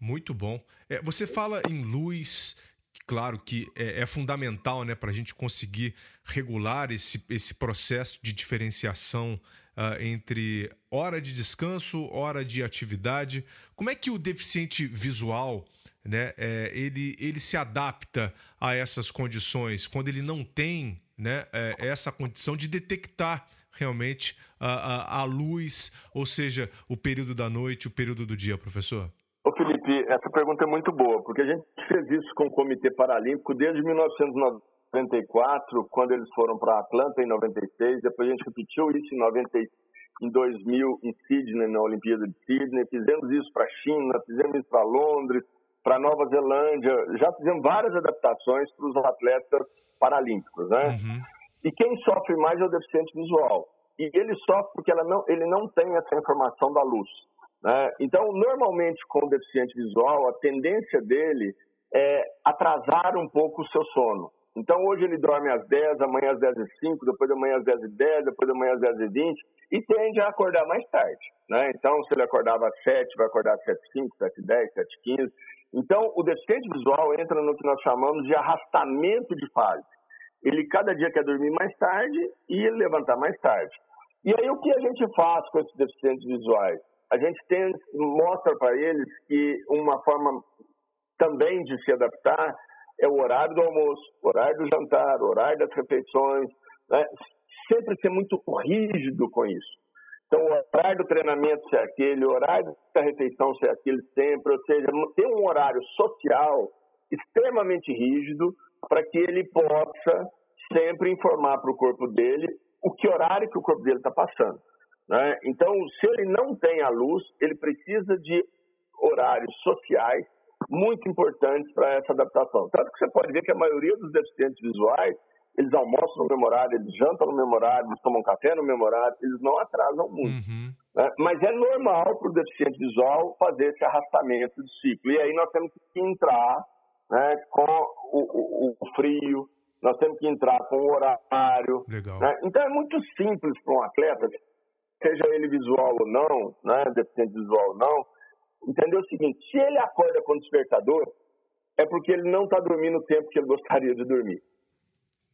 Muito bom. É, você fala em luz, claro que é, é fundamental né, para a gente conseguir regular esse, esse processo de diferenciação uh, entre hora de descanso, hora de atividade. Como é que o deficiente visual né, é, ele, ele se adapta a essas condições quando ele não tem né, é, essa condição de detectar realmente a, a, a, luz, ou seja, o período da noite, o período do dia, professor? Ô Felipe, essa pergunta é muito boa, porque a gente fez isso com o Comitê Paralímpico desde 1994, quando eles foram para Atlanta em 96, depois a gente repetiu isso em 90, em 2000 em Sydney, na Olimpíada de Sydney, fizemos isso para a China, fizemos isso para Londres, para Nova Zelândia, já fizemos várias adaptações para os atletas paralímpicos, né? Uhum. E quem sofre mais é o deficiente visual. E ele sofre porque não, ele não tem essa informação da luz. Né? Então, normalmente, com o deficiente visual, a tendência dele é atrasar um pouco o seu sono. Então, hoje ele dorme às 10, amanhã às 10 e 5, depois da manhã às 10 e 10, depois da manhã às 10 e 20, e tende a acordar mais tarde. Né? Então, se ele acordava às 7, vai acordar às 7 e 5, 7 e 10, 7 e 15. Então, o deficiente visual entra no que nós chamamos de arrastamento de fase. Ele cada dia quer dormir mais tarde e levantar mais tarde. E aí, o que a gente faz com esses deficientes visuais? A gente tem, mostra para eles que uma forma também de se adaptar é o horário do almoço, horário do jantar, horário das refeições, né? sempre ser muito rígido com isso. Então, o horário do treinamento ser aquele, o horário da refeição ser aquele sempre, ou seja, ter um horário social extremamente rígido para que ele possa sempre informar para o corpo dele o que horário que o corpo dele está passando. Né? Então, se ele não tem a luz, ele precisa de horários sociais muito importantes para essa adaptação. Tanto que você pode ver que a maioria dos deficientes visuais, eles almoçam no mesmo horário, eles jantam no mesmo horário, eles tomam café no mesmo horário, eles não atrasam muito. Uhum. Né? Mas é normal para o deficiente visual fazer esse arrastamento de ciclo. E aí nós temos que entrar né, com o, o, o, frio, nós temos que entrar com o horário. Né? Então é muito simples para um atleta, seja ele visual ou não, né, deficiente visual ou não, entender o seguinte: se ele acorda com despertador, é porque ele não está dormindo o tempo que ele gostaria de dormir.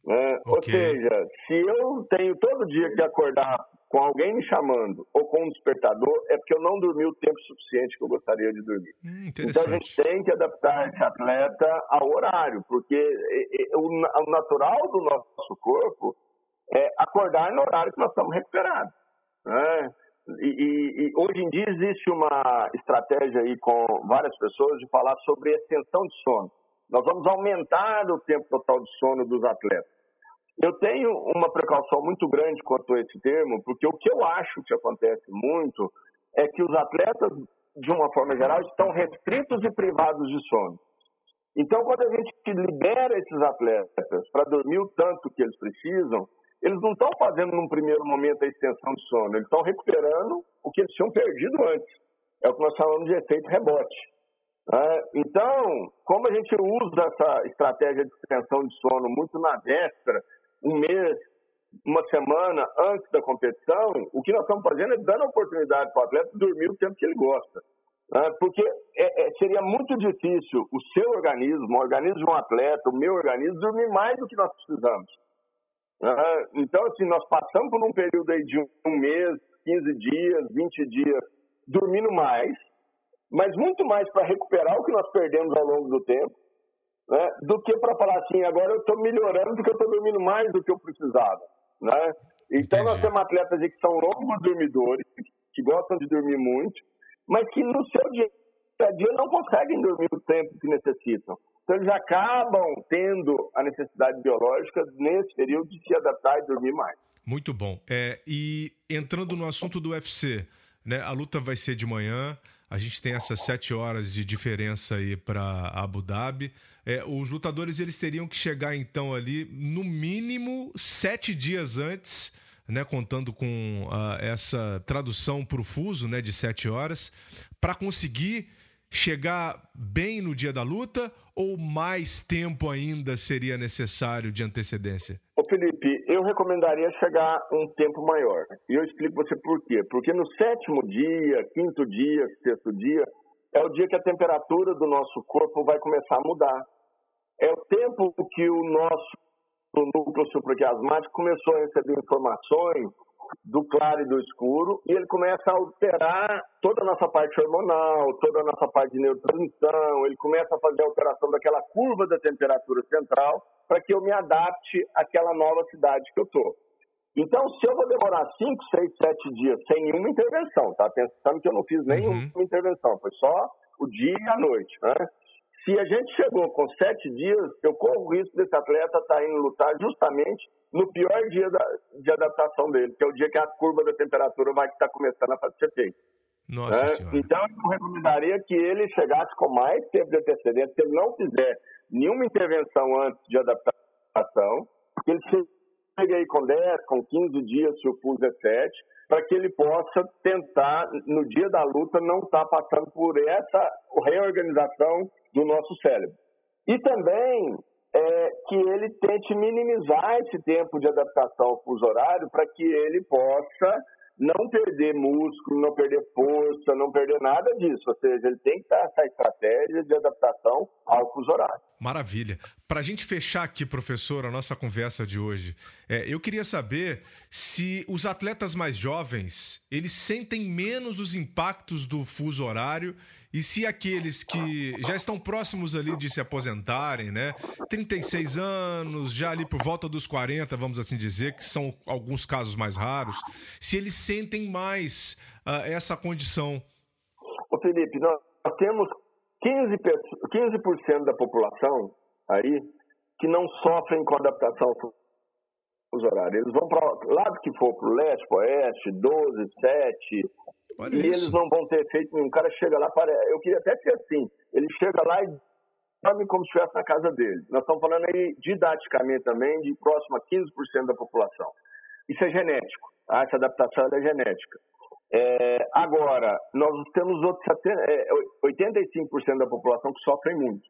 Né? Okay. Ou seja, se eu tenho todo dia que acordar com alguém me chamando ou com um despertador, é porque eu não dormi o tempo suficiente que eu gostaria de dormir. Hum, então a gente tem que adaptar esse atleta ao horário, porque o natural do nosso corpo é acordar no horário que nós estamos recuperados. Né? E, e, e, hoje em dia existe uma estratégia aí com várias pessoas de falar sobre extensão de sono. Nós vamos aumentar o tempo total de sono dos atletas. Eu tenho uma precaução muito grande quanto a esse termo, porque o que eu acho que acontece muito é que os atletas, de uma forma geral, estão restritos e privados de sono. Então, quando a gente libera esses atletas para dormir o tanto que eles precisam, eles não estão fazendo num primeiro momento a extensão de sono, eles estão recuperando o que eles tinham perdido antes. É o que nós chamamos de efeito rebote. É, então, como a gente usa essa estratégia de extensão de sono muito na véspera, um mês, uma semana antes da competição, o que nós estamos fazendo é dando oportunidade para o atleta dormir o tempo que ele gosta. É, porque é, é, seria muito difícil o seu organismo, o organismo de um atleta, o meu organismo, dormir mais do que nós precisamos. Então, assim, nós passamos por um período aí de um mês, 15 dias, 20 dias, dormindo mais, mas muito mais para recuperar o que nós perdemos ao longo do tempo, né, do que para falar assim, agora eu estou melhorando porque eu estou dormindo mais do que eu precisava. Né? Então Entendi. nós temos atletas que são longos dormidores, que gostam de dormir muito, mas que no seu dia a dia não conseguem dormir o tempo que necessitam. Então eles acabam tendo a necessidade biológica nesse período de se adaptar e dormir mais. Muito bom. É, e entrando no assunto do UFC, né, a luta vai ser de manhã, a gente tem essas sete horas de diferença aí para Abu Dhabi. É, os lutadores eles teriam que chegar então ali no mínimo sete dias antes, né, contando com uh, essa tradução para o fuso, né, de sete horas, para conseguir chegar bem no dia da luta ou mais tempo ainda seria necessário de antecedência? Ô Felipe, eu recomendaria chegar um tempo maior. E eu explico você por quê. Porque no sétimo dia, quinto dia, sexto dia, é o dia que a temperatura do nosso corpo vai começar a mudar. É o tempo que o nosso núcleo supraquiasmático começou a receber informações do claro e do escuro, e ele começa a alterar toda a nossa parte hormonal, toda a nossa parte de neurotransmissão, ele começa a fazer a alteração daquela curva da temperatura central para que eu me adapte àquela nova cidade que eu estou. Então, se eu vou demorar 5, 6, 7 dias sem nenhuma intervenção, tá? Pensando que eu não fiz nenhuma uhum. intervenção, foi só o dia e a noite, né? Se a gente chegou com sete dias, eu corro o risco desse atleta estar tá indo lutar justamente no pior dia da, de adaptação dele, que é o dia que a curva da temperatura vai estar começando a ser feita. Nossa né? Então, eu recomendaria que ele chegasse com mais tempo de antecedência, se ele não fizer nenhuma intervenção antes de adaptação, que ele chegue aí com 10, com 15 dias, se o pulso é 7, para que ele possa tentar, no dia da luta, não estar tá passando por essa reorganização do nosso cérebro. E também é, que ele tente minimizar esse tempo de adaptação ao fuso horário para que ele possa não perder músculo, não perder força, não perder nada disso. Ou seja, ele tem que ter essa estratégia de adaptação ao fuso horário. Maravilha. Para a gente fechar aqui, professor, a nossa conversa de hoje, é, eu queria saber se os atletas mais jovens eles sentem menos os impactos do fuso horário e se aqueles que já estão próximos ali de se aposentarem, né? 36 anos, já ali por volta dos 40, vamos assim dizer, que são alguns casos mais raros, se eles sentem mais uh, essa condição. Ô Felipe, nós temos 15%, 15 da população aí que não sofrem com adaptação os horários. Eles vão para lado que for, para o leste, para o oeste, 12, 7, Olha e isso. eles não vão ter efeito nenhum. O cara chega lá, para... eu queria até ser assim, ele chega lá e dorme como se estivesse na casa dele. Nós estamos falando aí didaticamente também de próximo a 15% da população. Isso é genético, tá? essa adaptação é genética. É, agora, nós temos outros 85% da população que sofrem muito.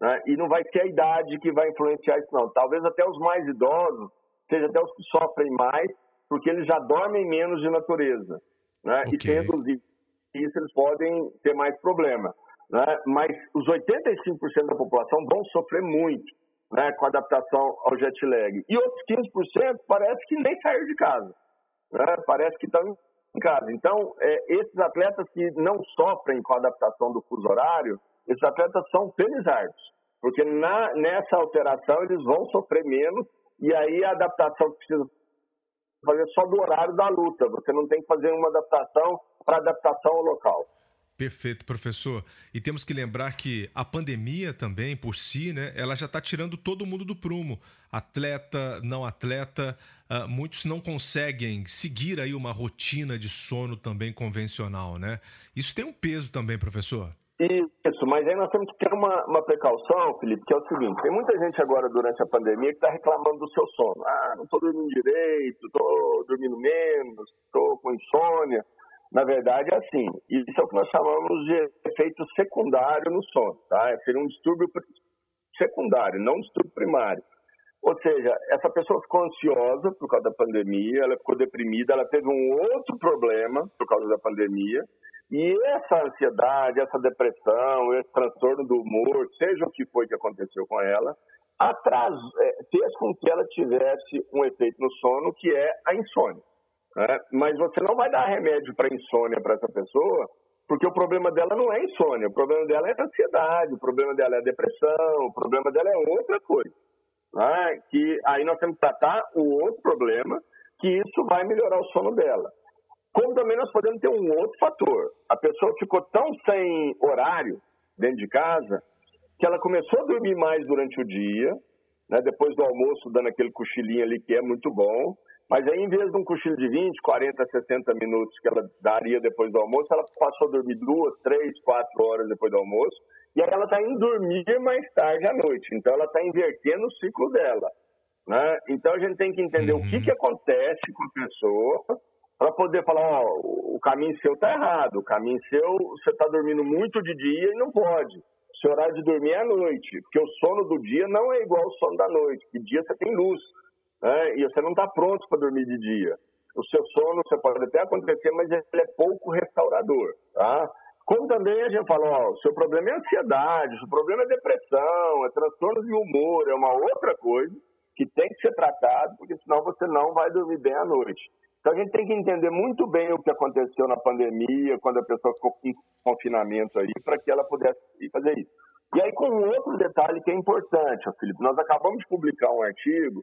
Né? E não vai ser a idade que vai influenciar isso, não. Talvez até os mais idosos, seja até os que sofrem mais, porque eles já dormem menos de natureza. Né? Okay. E tendo isso, eles podem ter mais problema. Né? Mas os 85% da população vão sofrer muito né, com a adaptação ao jet lag. E outros 15% parece que nem saíram de casa. Né? Parece que estão em casa. Então, é, esses atletas que não sofrem com a adaptação do fuso horário, esses atletas são felizardos. Porque na, nessa alteração eles vão sofrer menos e aí a adaptação que precisa fazer só do horário da luta. Você não tem que fazer uma adaptação para adaptação ao local. Perfeito, professor. E temos que lembrar que a pandemia também, por si, né, ela já está tirando todo mundo do prumo. Atleta, não atleta, uh, muitos não conseguem seguir aí uma rotina de sono também convencional, né? Isso tem um peso também, professor? Isso, mas aí nós temos que ter uma, uma precaução, Felipe, que é o seguinte: tem muita gente agora durante a pandemia que está reclamando do seu sono. Ah, não estou dormindo direito, estou dormindo menos, estou com insônia. Na verdade, é assim: isso é o que nós chamamos de efeito secundário no sono, tá? Seria um distúrbio secundário, não um distúrbio primário. Ou seja, essa pessoa ficou ansiosa por causa da pandemia, ela ficou deprimida, ela teve um outro problema por causa da pandemia e essa ansiedade, essa depressão, esse transtorno do humor, seja o que foi que aconteceu com ela, atras... É, fez com que ela tivesse um efeito no sono que é a insônia. Né? Mas você não vai dar remédio para insônia para essa pessoa Porque o problema dela não é insônia, o problema dela é ansiedade, o problema dela é depressão, o problema dela é outra coisa. Né? Que aí nós temos que tratar o outro problema, que isso vai melhorar o sono dela. Como também nós podemos ter um outro fator. A pessoa ficou tão sem horário dentro de casa que ela começou a dormir mais durante o dia, né, depois do almoço, dando aquele cochilinho ali que é muito bom. Mas aí, em vez de um cochilo de 20, 40, 60 minutos que ela daria depois do almoço, ela passou a dormir duas, três, quatro horas depois do almoço. E aí ela está indo dormir mais tarde à noite. Então, ela está invertendo o ciclo dela. Né? Então, a gente tem que entender uhum. o que, uhum. que acontece com a pessoa para poder falar, ó, o caminho seu está errado. O caminho seu, você está dormindo muito de dia e não pode. Seu horário de dormir é à noite, porque o sono do dia não é igual ao sono da noite. De dia você tem luz, né? e você não está pronto para dormir de dia. O seu sono, você pode até acontecer, mas ele é pouco restaurador, tá? Como também a gente fala, ó, o seu problema é ansiedade, o seu problema é depressão, é transtorno de humor, é uma outra coisa que tem que ser tratado, porque senão você não vai dormir bem à noite. Então a gente tem que entender muito bem o que aconteceu na pandemia, quando a pessoa ficou em confinamento aí, para que ela pudesse fazer isso. E aí, com um outro detalhe que é importante, Felipe, nós acabamos de publicar um artigo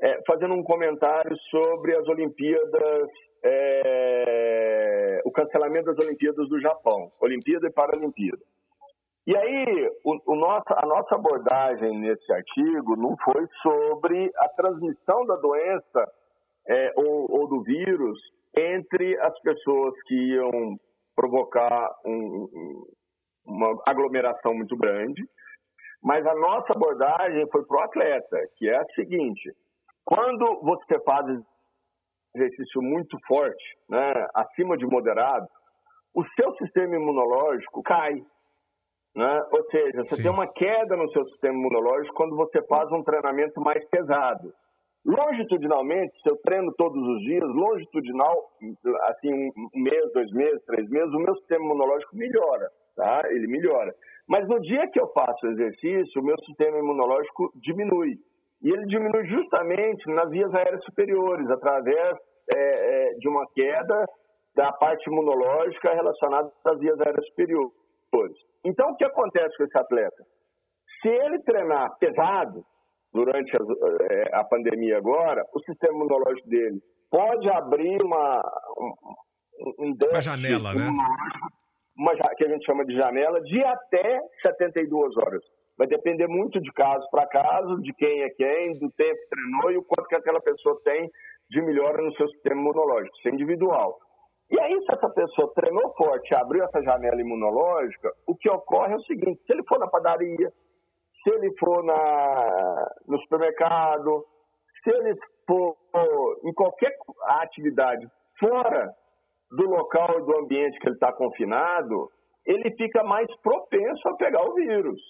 é, fazendo um comentário sobre as Olimpíadas, é, o cancelamento das Olimpíadas do Japão, Olimpíada e Paralimpíada. E aí, o, o nosso, a nossa abordagem nesse artigo não foi sobre a transmissão da doença é, ou, ou, do vírus entre as pessoas que iam provocar um, uma aglomeração muito grande. Mas a nossa abordagem foi para o atleta, que é a seguinte: quando você faz exercício muito forte, né, acima de moderado, o seu sistema imunológico cai. Né? Ou seja, você Sim. tem uma queda no seu sistema imunológico quando você faz um treinamento mais pesado. Longitudinalmente, se eu treino todos os dias, longitudinal, assim, um mês, dois meses, três meses, o meu sistema imunológico melhora, tá? Ele melhora. Mas no dia que eu faço exercício, o meu sistema imunológico diminui. E ele diminui justamente nas vias aéreas superiores, através é, é, de uma queda da parte imunológica relacionada às vias aéreas superiores. Então, o que acontece com esse atleta? Se ele treinar pesado, durante a, é, a pandemia agora, o sistema imunológico dele pode abrir uma, um, um uma janela, né? Uma, que a gente chama de janela, de até 72 horas. Vai depender muito de caso para caso, de quem é quem, do tempo que treinou e o quanto que aquela pessoa tem de melhora no seu sistema imunológico. Isso é individual. E aí, se essa pessoa treinou forte, abriu essa janela imunológica, o que ocorre é o seguinte: se ele for na padaria, se ele for na, no supermercado, se ele for em qualquer atividade fora do local e do ambiente que ele está confinado, ele fica mais propenso a pegar o vírus.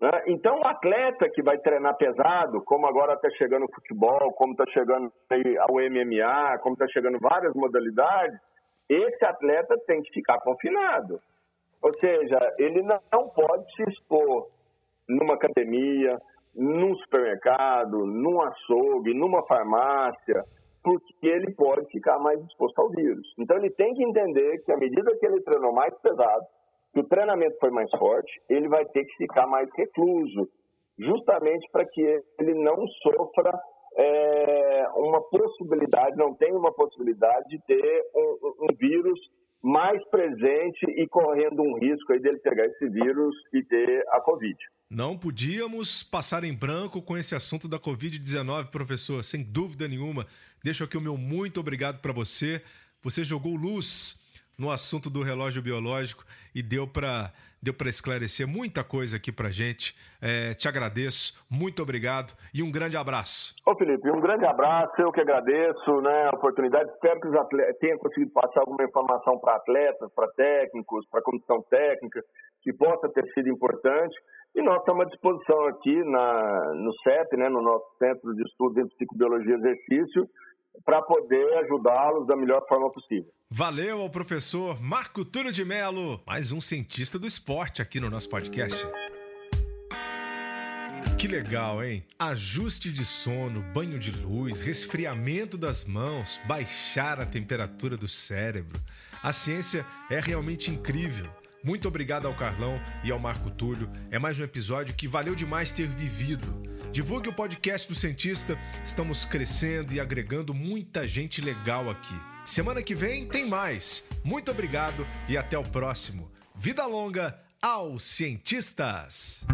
Né? Então, o atleta que vai treinar pesado, como agora está chegando o futebol, como está chegando o MMA, como está chegando várias modalidades, esse atleta tem que ficar confinado. Ou seja, ele não pode se expor numa academia, num supermercado, num açougue, numa farmácia, porque ele pode ficar mais exposto ao vírus. Então ele tem que entender que à medida que ele treinou mais pesado, que o treinamento foi mais forte, ele vai ter que ficar mais recluso, justamente para que ele não sofra é, uma possibilidade, não tenha uma possibilidade de ter um, um vírus mais presente e correndo um risco aí dele pegar esse vírus e ter a Covid. Não podíamos passar em branco com esse assunto da Covid-19, professor, sem dúvida nenhuma. Deixo aqui o meu muito obrigado para você. Você jogou luz no assunto do relógio biológico e deu para deu esclarecer muita coisa aqui para gente. É, te agradeço, muito obrigado e um grande abraço. Ô Felipe, um grande abraço, eu que agradeço né, a oportunidade. Espero que os atletas tenham conseguido passar alguma informação para atletas, para técnicos, para comissão técnica, que possa ter sido importante. E nós estamos à disposição aqui na, no CEP, né, no nosso Centro de Estudos em Psicobiologia e Exercício, para poder ajudá-los da melhor forma possível. Valeu ao professor Marco Túlio de Melo, mais um cientista do esporte aqui no nosso podcast. Que legal, hein? Ajuste de sono, banho de luz, resfriamento das mãos, baixar a temperatura do cérebro. A ciência é realmente incrível. Muito obrigado ao Carlão e ao Marco Túlio. É mais um episódio que valeu demais ter vivido. Divulgue o podcast do Cientista. Estamos crescendo e agregando muita gente legal aqui. Semana que vem tem mais. Muito obrigado e até o próximo. Vida longa aos cientistas!